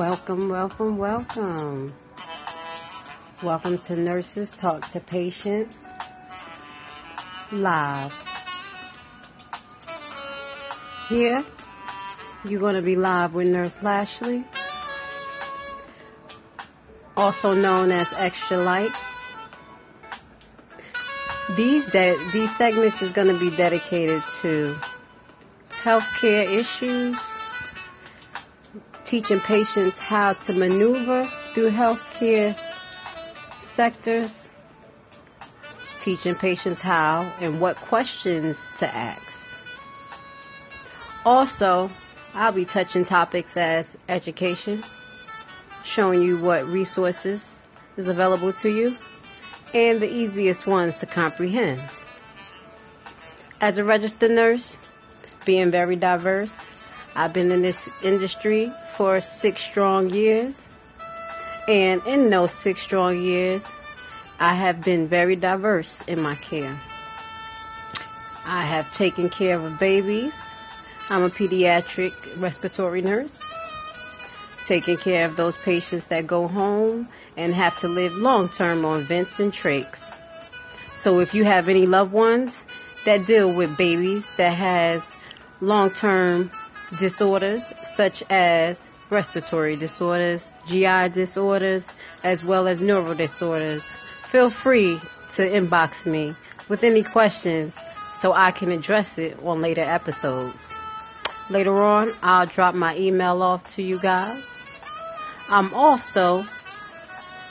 Welcome, welcome, welcome. Welcome to Nurses Talk to Patients live. Here, you're going to be live with Nurse Lashley, also known as Extra Light. These de- these segments is going to be dedicated to healthcare issues, teaching patients how to maneuver through healthcare sectors, teaching patients how and what questions to ask. Also, I'll be touching topics as education, showing you what resources is available to you, and the easiest ones to comprehend. As a registered nurse, being very diverse, I've been in this industry for six strong years. And in those six strong years, I have been very diverse in my care. I have taken care of babies. I'm a pediatric respiratory nurse, taking care of those patients that go home and have to live long term on vents and trachs. So if you have any loved ones that deal with babies that has long term disorders such as respiratory disorders, GI disorders, as well as neural disorders, feel free to inbox me with any questions so I can address it on later episodes. Later on, I'll drop my email off to you guys. I'm also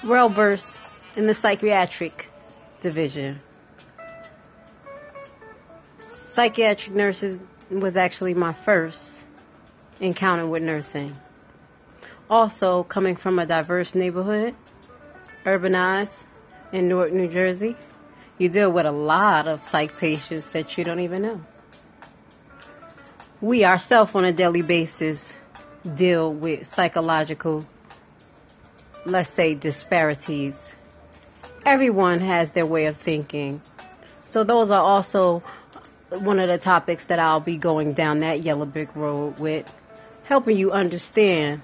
well versed in the psychiatric division. Psychiatric nurses was actually my first encounter with nursing. Also, coming from a diverse neighborhood, urbanized in Newark, New Jersey, you deal with a lot of psych patients that you don't even know. We ourselves, on a daily basis, deal with psychological, let's say, disparities. Everyone has their way of thinking. So, those are also one of the topics that I'll be going down that yellow brick road with, helping you understand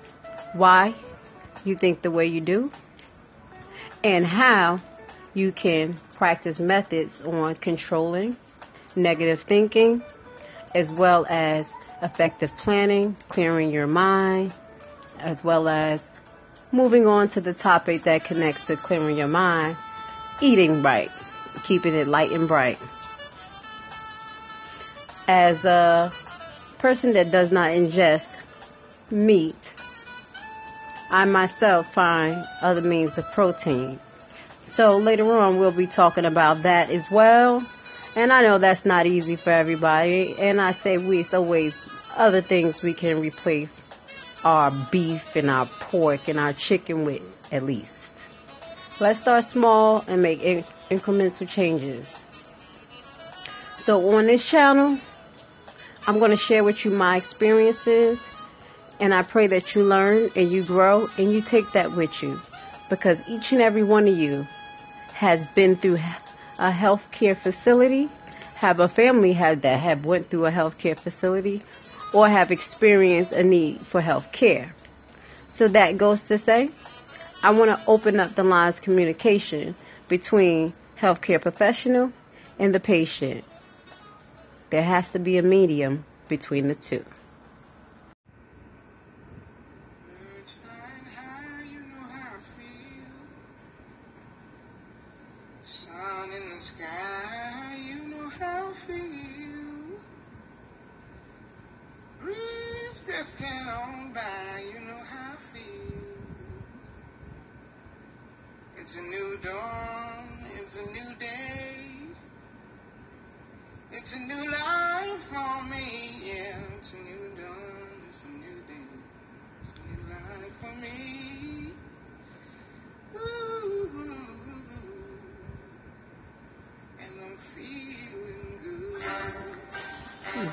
why you think the way you do and how you can practice methods on controlling negative thinking as well as effective planning, clearing your mind, as well as moving on to the topic that connects to clearing your mind, eating right, keeping it light and bright. As a person that does not ingest meat, I myself find other means of protein. So later on, we'll be talking about that as well. And I know that's not easy for everybody. And I say we, it's always other things we can replace our beef and our pork and our chicken with, at least. Let's start small and make incremental changes. So on this channel, I'm going to share with you my experiences, and I pray that you learn and you grow and you take that with you because each and every one of you has been through a healthcare facility, have a family had that have went through a healthcare facility, or have experienced a need for health care. So that goes to say, I want to open up the lines of communication between healthcare professional and the patient there has to be a medium between the two.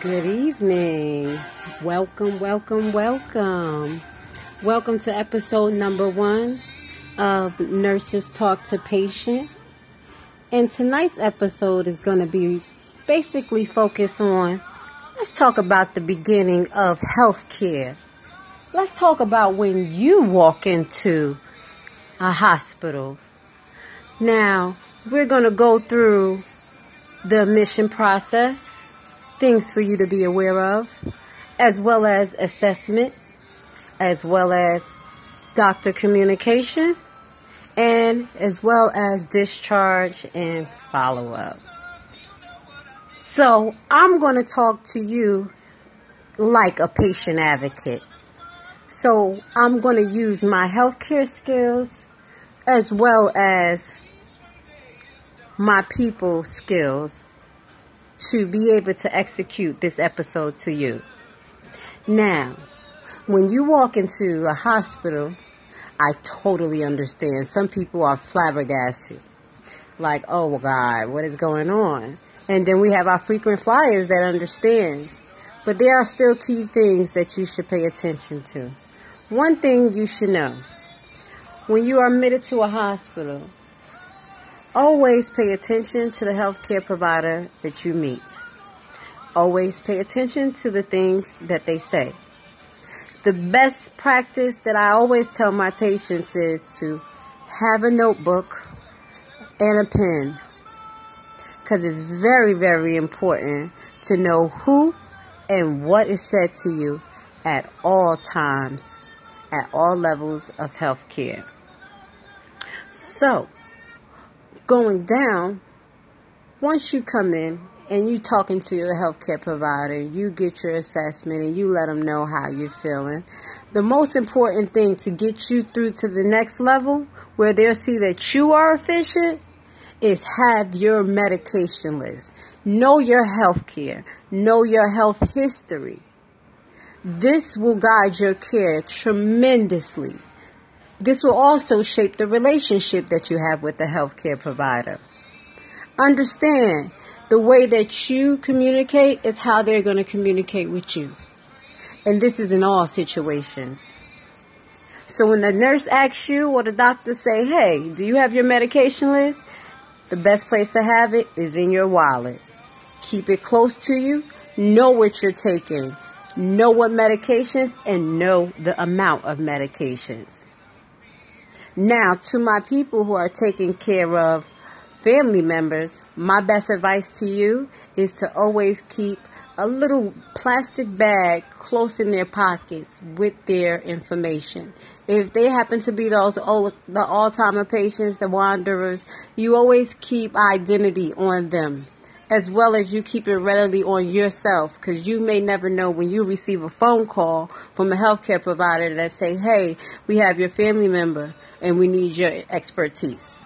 Good. Evening. Welcome, welcome, welcome. Welcome to episode number one of Nurses Talk to Patient. And tonight's episode is going to be basically focused on let's talk about the beginning of healthcare let's talk about when you walk into a hospital. Now, we're going to go through the admission process, things for you to be aware of, as well as assessment, as well as doctor communication, and as well as discharge and follow up. So, I'm going to talk to you like a patient advocate. So, I'm going to use my healthcare skills as well as my people skills to be able to execute this episode to you. Now, when you walk into a hospital, I totally understand. Some people are flabbergasted. Like, oh God, what is going on? And then we have our frequent flyers that understands. But there are still key things that you should pay attention to. One thing you should know. When you are admitted to a hospital, always pay attention to the healthcare provider that you meet. Always pay attention to the things that they say the best practice that I always tell my patients is to have a notebook and a pen because it's very, very important to know who and what is said to you at all times, at all levels of health care. So, going down, once you come in, and you talking to your healthcare provider, you get your assessment and you let them know how you're feeling. The most important thing to get you through to the next level where they'll see that you are efficient is have your medication list. Know your health care. Know your health history. This will guide your care tremendously. This will also shape the relationship that you have with the healthcare provider. Understand the way that you communicate is how they're going to communicate with you. And this is in all situations. So when the nurse asks you or the doctor say, hey, do you have your medication list? The best place to have it is in your wallet. Keep it close to you. Know what you're taking. Know what medications and know the amount of medications. Now, to my people who are taking care of family members, my best advice to you is to always keep a little plastic bag close in their pockets with their information. If they happen to be those old, the Alzheimer patients, the wanderers, you always keep identity on them as well as you keep it readily on yourself because you may never know when you receive a phone call from a healthcare provider that say, hey, we have your family member and we need your expertise.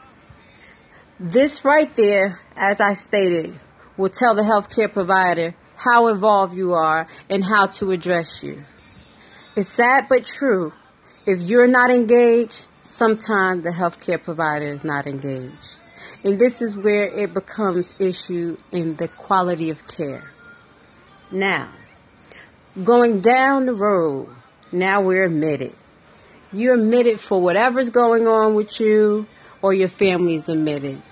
This right there, as I stated, will tell the healthcare provider how involved you are and how to address you. It's sad but true. If you're not engaged, sometimes the healthcare provider is not engaged. And this is where it becomes issue in the quality of care. Now, going down the road, now we're admitted. You're admitted for whatever's going on with you or your family's admitted.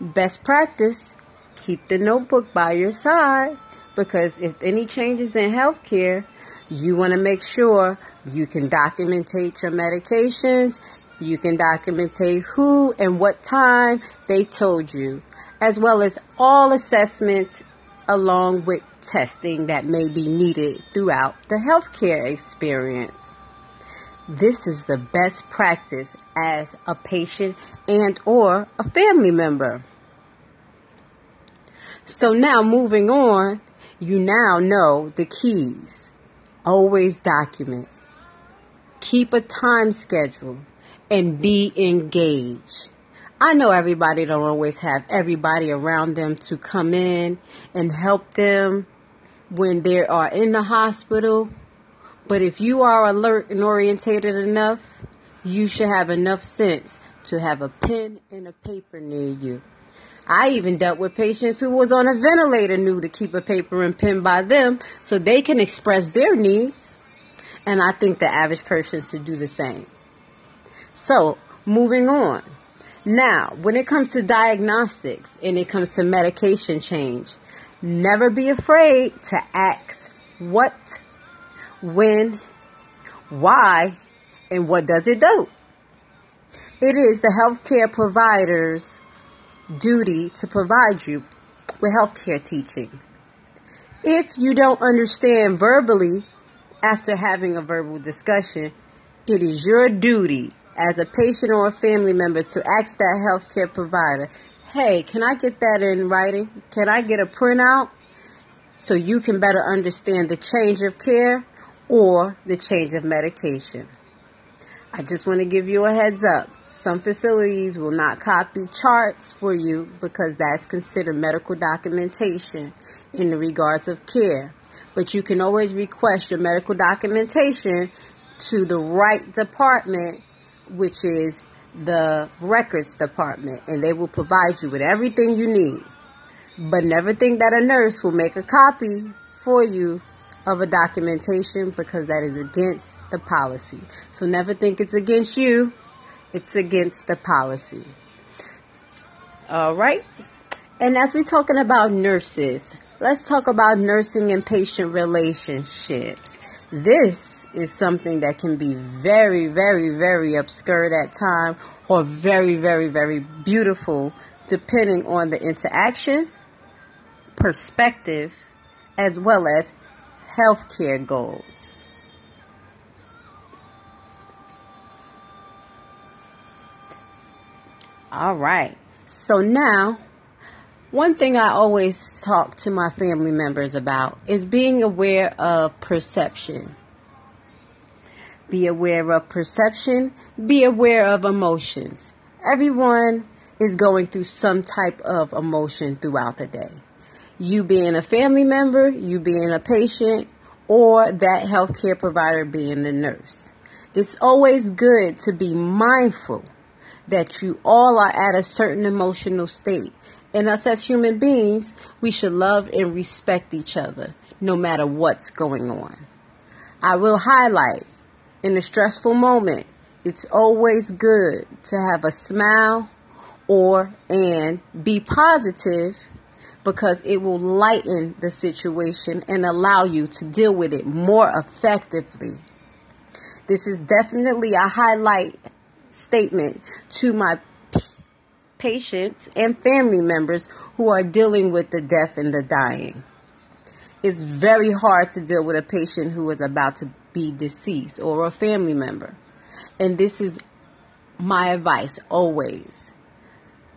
Best practice, keep the notebook by your side because if any changes in healthcare, you want to make sure you can documentate your medications, you can documentate who and what time they told you, as well as all assessments along with testing that may be needed throughout the healthcare experience. This is the best practice as a patient and or a family member. So now moving on, you now know the keys. Always document. Keep a time schedule and be engaged. I know everybody don't always have everybody around them to come in and help them when they are in the hospital. But if you are alert and orientated enough, you should have enough sense to have a pen and a paper near you. I even dealt with patients who was on a ventilator knew to keep a paper and pen by them so they can express their needs. And I think the average person should do the same. So, moving on. Now, when it comes to diagnostics and it comes to medication change, never be afraid to ask what, when, Why and what does it do? It is the healthcare provider's duty to provide you with healthcare teaching. If you don't understand verbally after having a verbal discussion, it is your duty as a patient or a family member to ask that healthcare provider, hey, can I get that in writing? Can I get a printout so you can better understand the change of care or the change of medication? I just want to give you a heads up. Some facilities will not copy charts for you because that's considered medical documentation in the regards of care. But you can always request your medical documentation to the right department, which is the records department, and they will provide you with everything you need. But never think that a nurse will make a copy for you of a documentation because that is against the policy. So never think it's against you it's against the policy. All right. And as we're talking about nurses, let's talk about nursing and patient relationships. This is something that can be very, very, very obscure at time or very, very, very beautiful depending on the interaction, perspective, as well as healthcare goals. All right. So now, one thing I always talk to my family members about is being aware of perception. Be aware of perception, be aware of emotions. Everyone is going through some type of emotion throughout the day. You being a family member, you being a patient, or that healthcare provider being the nurse. It's always good to be mindful that you all are at a certain emotional state. And us as human beings, we should love and respect each other no matter what's going on. I will highlight in a stressful moment, it's always good to have a smile or and be positive because it will lighten the situation and allow you to deal with it more effectively. This is definitely a highlight statement to my patients and family members who are dealing with the deaf and the dying. It's very hard to deal with a patient who is about to be deceased or a family member. And this is my advice always.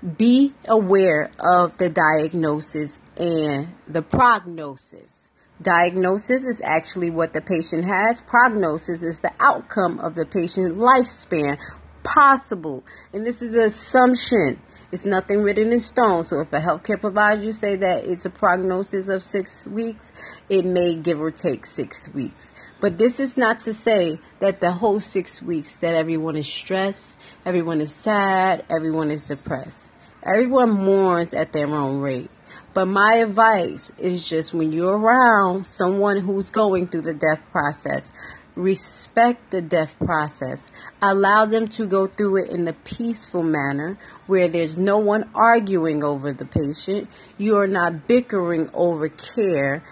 Be aware of the diagnosis and the prognosis. Diagnosis is actually what the patient has. Prognosis is the outcome of the patient's lifespan, possible. And this is an assumption. It's nothing written in stone. So if a healthcare provider say that it's a prognosis of six weeks, it may give or take six weeks. But this is not to say that the whole six weeks that everyone is stressed, everyone is sad, everyone is depressed. Everyone mourns at their own rate. But my advice is just when you're around someone who's going through the death process, respect the death process. Allow them to go through it in a peaceful manner where there's no one arguing over the patient. You are not bickering over care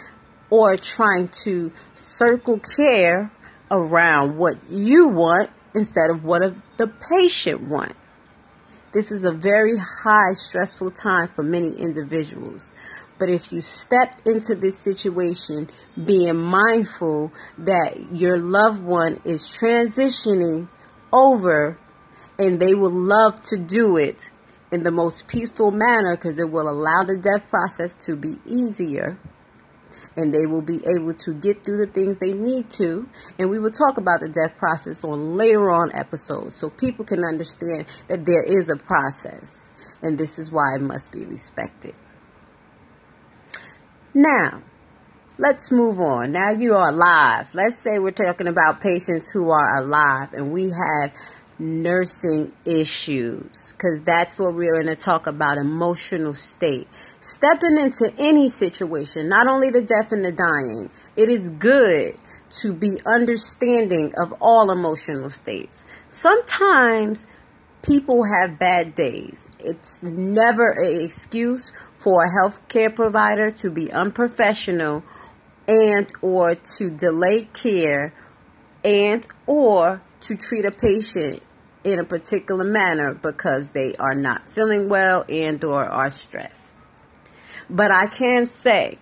or trying to circle care around what you want instead of what the patient wants. This is a very high stressful time for many individuals. But if you step into this situation being mindful that your loved one is transitioning over and they will love to do it in the most peaceful manner because it will allow the death process to be easier and they will be able to get through the things they need to. And we will talk about the death process on later on episodes so people can understand that there is a process and this is why it must be respected. Now, let's move on. Now you are alive. Let's say we're talking about patients who are alive and we have nursing issues because that's what we're going to talk about emotional state. Stepping into any situation, not only the deaf and the dying, it is good to be understanding of all emotional states. Sometimes people have bad days. It's never an excuse for a healthcare provider to be unprofessional and or to delay care and or to treat a patient in a particular manner because they are not feeling well and or are stressed. But I can say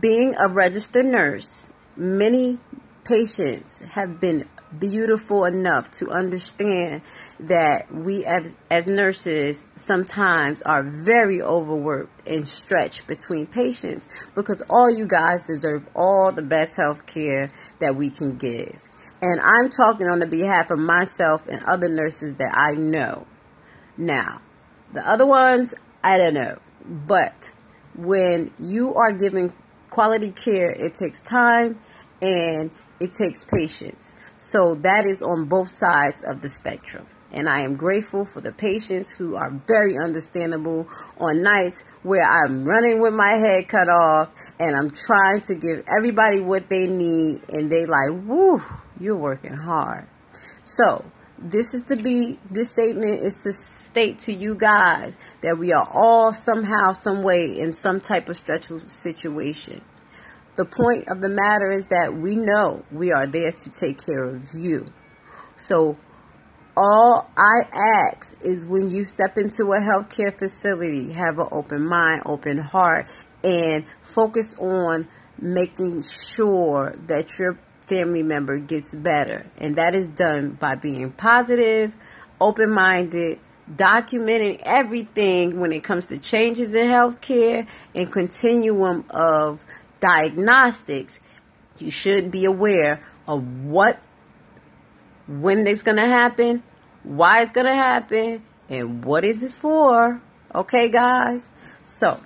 being a registered nurse, many patients have been beautiful enough to understand that we as, as, nurses sometimes are very overworked and stretched between patients because all you guys deserve all the best health care that we can give. And I'm talking on the behalf of myself and other nurses that I know. Now, the other ones, I don't know. But when you are giving quality care, it takes time and it takes patience. So that is on both sides of the spectrum. And I am grateful for the patients who are very understandable on nights where I'm running with my head cut off and I'm trying to give everybody what they need and they like, woo, you're working hard. So this is to be this statement is to state to you guys that we are all somehow some way in some type of stressful situation the point of the matter is that we know we are there to take care of you so all i ask is when you step into a healthcare facility have an open mind open heart and focus on making sure that your family member gets better. And that is done by being positive, open minded, documenting everything when it comes to changes in healthcare and continuum of diagnostics. You should be aware of what, when it's going to happen, why it's going to happen, and what is it for. Okay, guys? So,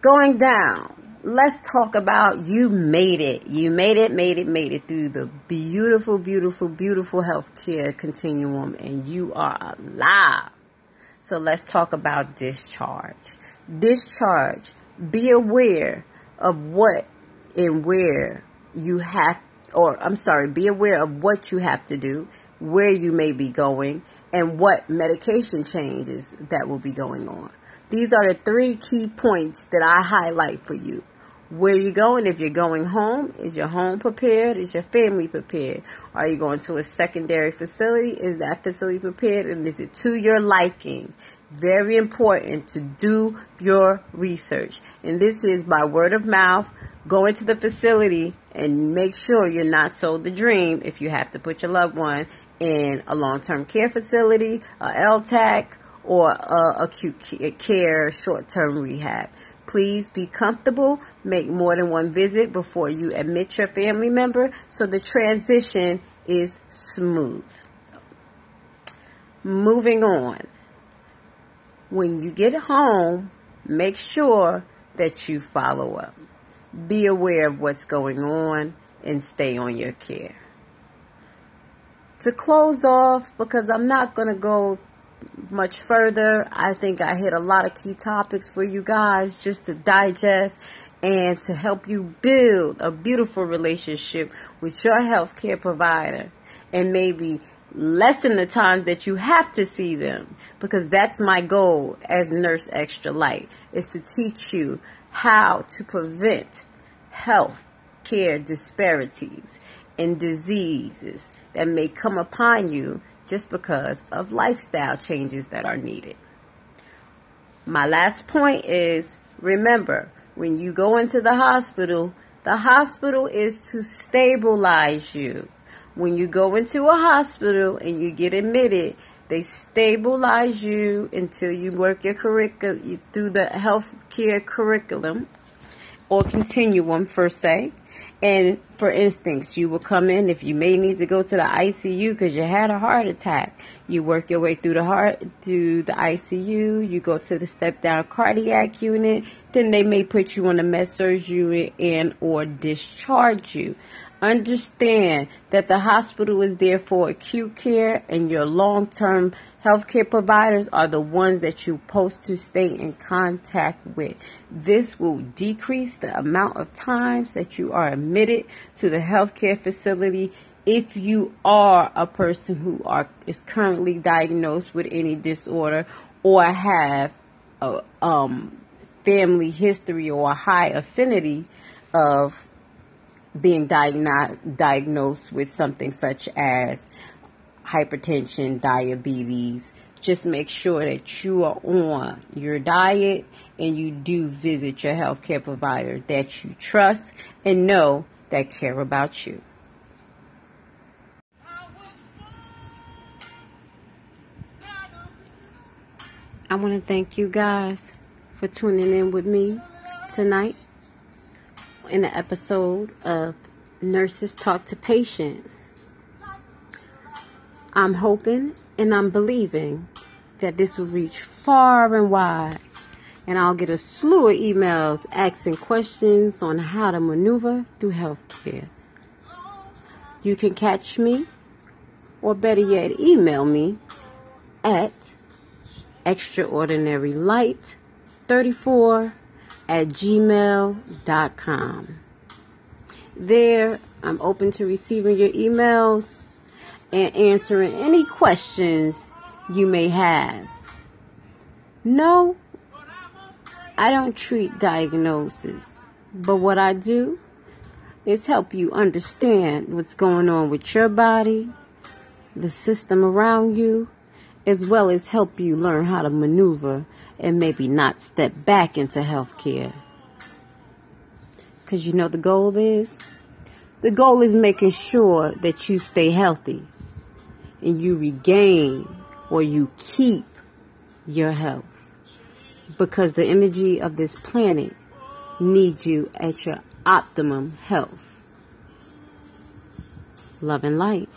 going down let's talk about you made it. You made it, made it, made it through the beautiful, beautiful, beautiful healthcare continuum, and you are alive. So let's talk about discharge. Discharge. Be aware of what and where you have, or I'm sorry, be aware of what you have to do, where you may be going, and what medication changes that will be going on. These are the three key points that I highlight for you. Where you going? If you're going home, is your home prepared? Is your family prepared? Are you going to a secondary facility? Is that facility prepared? And is it to your liking? Very important to do your research. And this is by word of mouth. Go into the facility and make sure you're not sold the dream if you have to put your loved one in a long-term care facility, a LTAC, or a acute care short-term rehab. Please be comfortable. Make more than one visit before you admit your family member so the transition is smooth. Moving on. When you get home, make sure that you follow up. Be aware of what's going on and stay on your care. To close off, because I'm not going to go much further. I think I hit a lot of key topics for you guys just to digest and to help you build a beautiful relationship with your healthcare provider and maybe lessen the times that you have to see them because that's my goal as nurse extra light is to teach you how to prevent health care disparities and diseases that may come upon you just because of lifestyle changes that are needed. My last point is remember, when you go into the hospital, the hospital is to stabilize you. When you go into a hospital and you get admitted, they stabilize you until you work your curriculum through the healthcare curriculum or continuum, per se. And for instance, you will come in if you may need to go to the ICU because you had a heart attack. You work your way through the heart through the ICU. You go to the step down cardiac unit. Then they may put you on a med surg unit and or discharge you. Understand that the hospital is there for acute care and your long term healthcare providers are the ones that you're supposed to stay in contact with. This will decrease the amount of times that you are admitted to the healthcare facility if you are a person who are is currently diagnosed with any disorder or have a um, family history or a high affinity of being diagno- diagnosed with something such as hypertension, diabetes, just make sure that you are on your diet and you do visit your healthcare provider that you trust and know that care about you. I want to thank you guys for tuning in with me tonight in the episode of Nurses Talk to Patients. I'm hoping and I'm believing that this will reach far and wide, and I'll get a slew of emails asking questions on how to maneuver through healthcare. You can catch me, or better yet, email me at extraordinarylight34 at gmail.com. There, I'm open to receiving your emails and answering any questions you may have. No, I don't treat diagnosis, but what I do is help you understand what's going on with your body, the system around you, as well as help you learn how to maneuver and maybe not step back into healthcare. Because you know the goal is? The goal is making sure that you stay healthy and you regain or you keep your health. Because the energy of this planet needs you at your optimum health. Love and light.